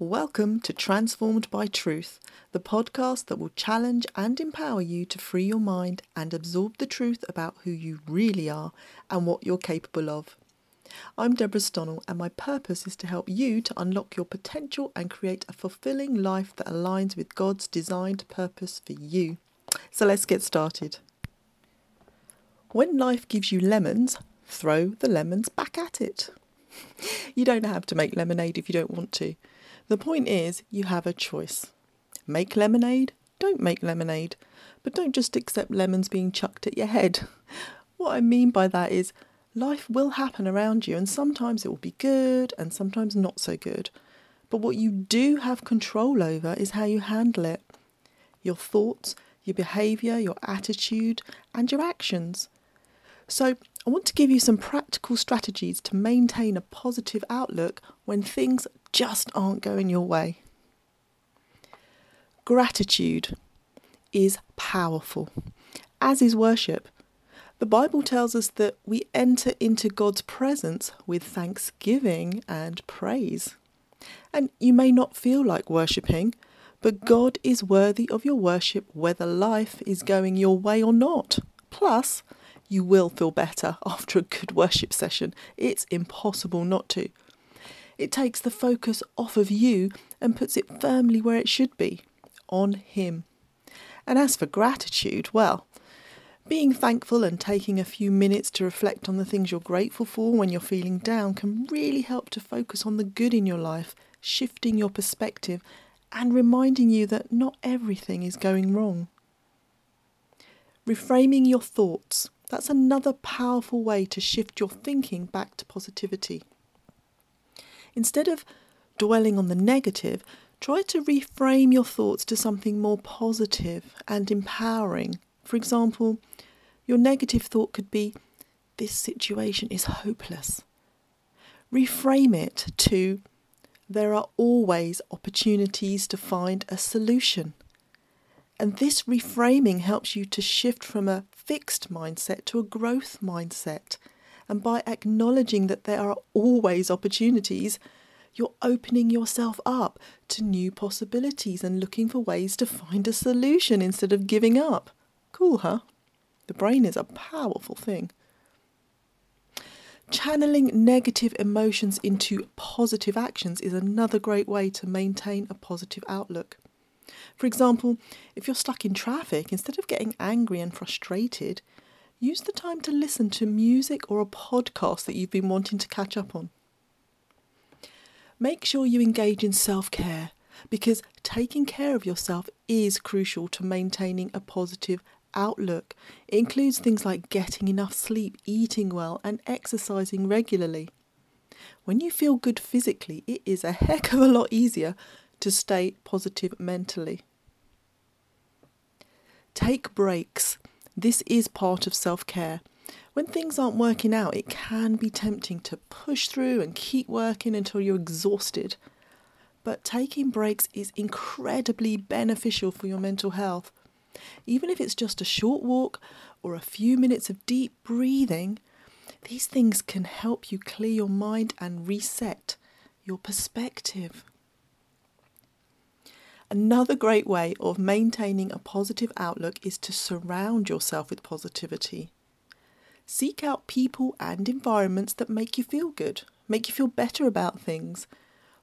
Welcome to Transformed by Truth, the podcast that will challenge and empower you to free your mind and absorb the truth about who you really are and what you're capable of. I'm Deborah Stonnell, and my purpose is to help you to unlock your potential and create a fulfilling life that aligns with God's designed purpose for you. So let's get started. When life gives you lemons, throw the lemons back at it. You don't have to make lemonade if you don't want to. The point is, you have a choice. Make lemonade, don't make lemonade, but don't just accept lemons being chucked at your head. What I mean by that is, life will happen around you, and sometimes it will be good and sometimes not so good. But what you do have control over is how you handle it your thoughts, your behaviour, your attitude, and your actions. So, I want to give you some practical strategies to maintain a positive outlook when things just aren't going your way. Gratitude is powerful, as is worship. The Bible tells us that we enter into God's presence with thanksgiving and praise. And you may not feel like worshipping, but God is worthy of your worship whether life is going your way or not. Plus, you will feel better after a good worship session. It's impossible not to. It takes the focus off of you and puts it firmly where it should be on Him. And as for gratitude, well, being thankful and taking a few minutes to reflect on the things you're grateful for when you're feeling down can really help to focus on the good in your life, shifting your perspective and reminding you that not everything is going wrong. Reframing your thoughts that's another powerful way to shift your thinking back to positivity. Instead of dwelling on the negative, try to reframe your thoughts to something more positive and empowering. For example, your negative thought could be, This situation is hopeless. Reframe it to, There are always opportunities to find a solution. And this reframing helps you to shift from a fixed mindset to a growth mindset. And by acknowledging that there are always opportunities, you're opening yourself up to new possibilities and looking for ways to find a solution instead of giving up. Cool, huh? The brain is a powerful thing. Channeling negative emotions into positive actions is another great way to maintain a positive outlook. For example, if you're stuck in traffic, instead of getting angry and frustrated, use the time to listen to music or a podcast that you've been wanting to catch up on. Make sure you engage in self care because taking care of yourself is crucial to maintaining a positive outlook. It includes things like getting enough sleep, eating well, and exercising regularly. When you feel good physically, it is a heck of a lot easier to stay positive mentally. Take breaks. This is part of self care. When things aren't working out, it can be tempting to push through and keep working until you're exhausted. But taking breaks is incredibly beneficial for your mental health. Even if it's just a short walk or a few minutes of deep breathing, these things can help you clear your mind and reset your perspective. Another great way of maintaining a positive outlook is to surround yourself with positivity. Seek out people and environments that make you feel good, make you feel better about things.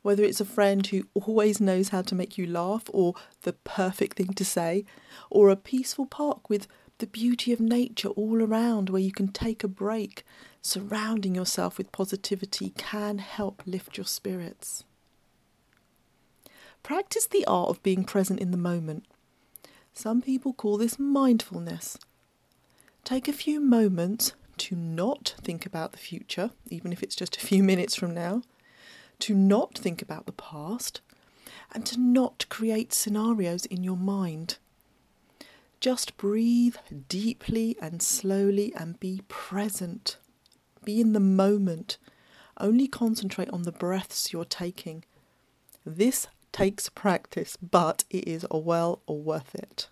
Whether it's a friend who always knows how to make you laugh or the perfect thing to say, or a peaceful park with the beauty of nature all around where you can take a break, surrounding yourself with positivity can help lift your spirits. Practice the art of being present in the moment. Some people call this mindfulness. Take a few moments to not think about the future, even if it's just a few minutes from now, to not think about the past, and to not create scenarios in your mind. Just breathe deeply and slowly and be present. Be in the moment. Only concentrate on the breaths you're taking. This takes practice, but it is well worth it.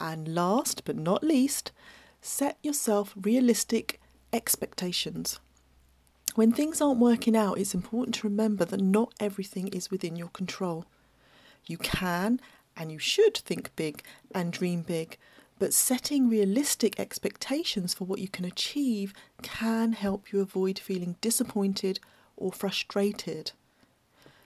And last but not least, set yourself realistic expectations. When things aren't working out, it's important to remember that not everything is within your control. You can and you should think big and dream big, but setting realistic expectations for what you can achieve can help you avoid feeling disappointed or frustrated.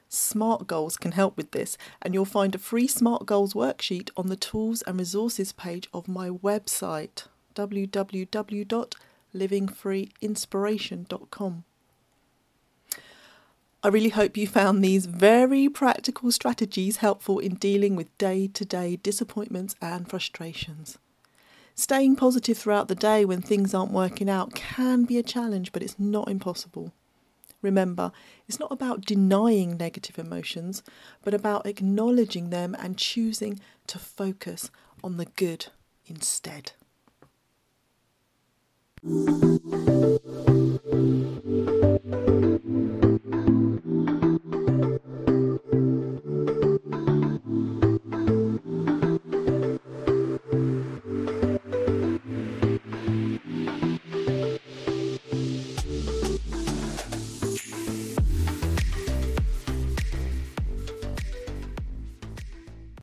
SMART goals can help with this, and you'll find a free SMART goals worksheet on the tools and resources page of my website www.livingfreeinspiration.com. I really hope you found these very practical strategies helpful in dealing with day to day disappointments and frustrations. Staying positive throughout the day when things aren't working out can be a challenge, but it's not impossible. Remember, it's not about denying negative emotions, but about acknowledging them and choosing to focus on the good instead.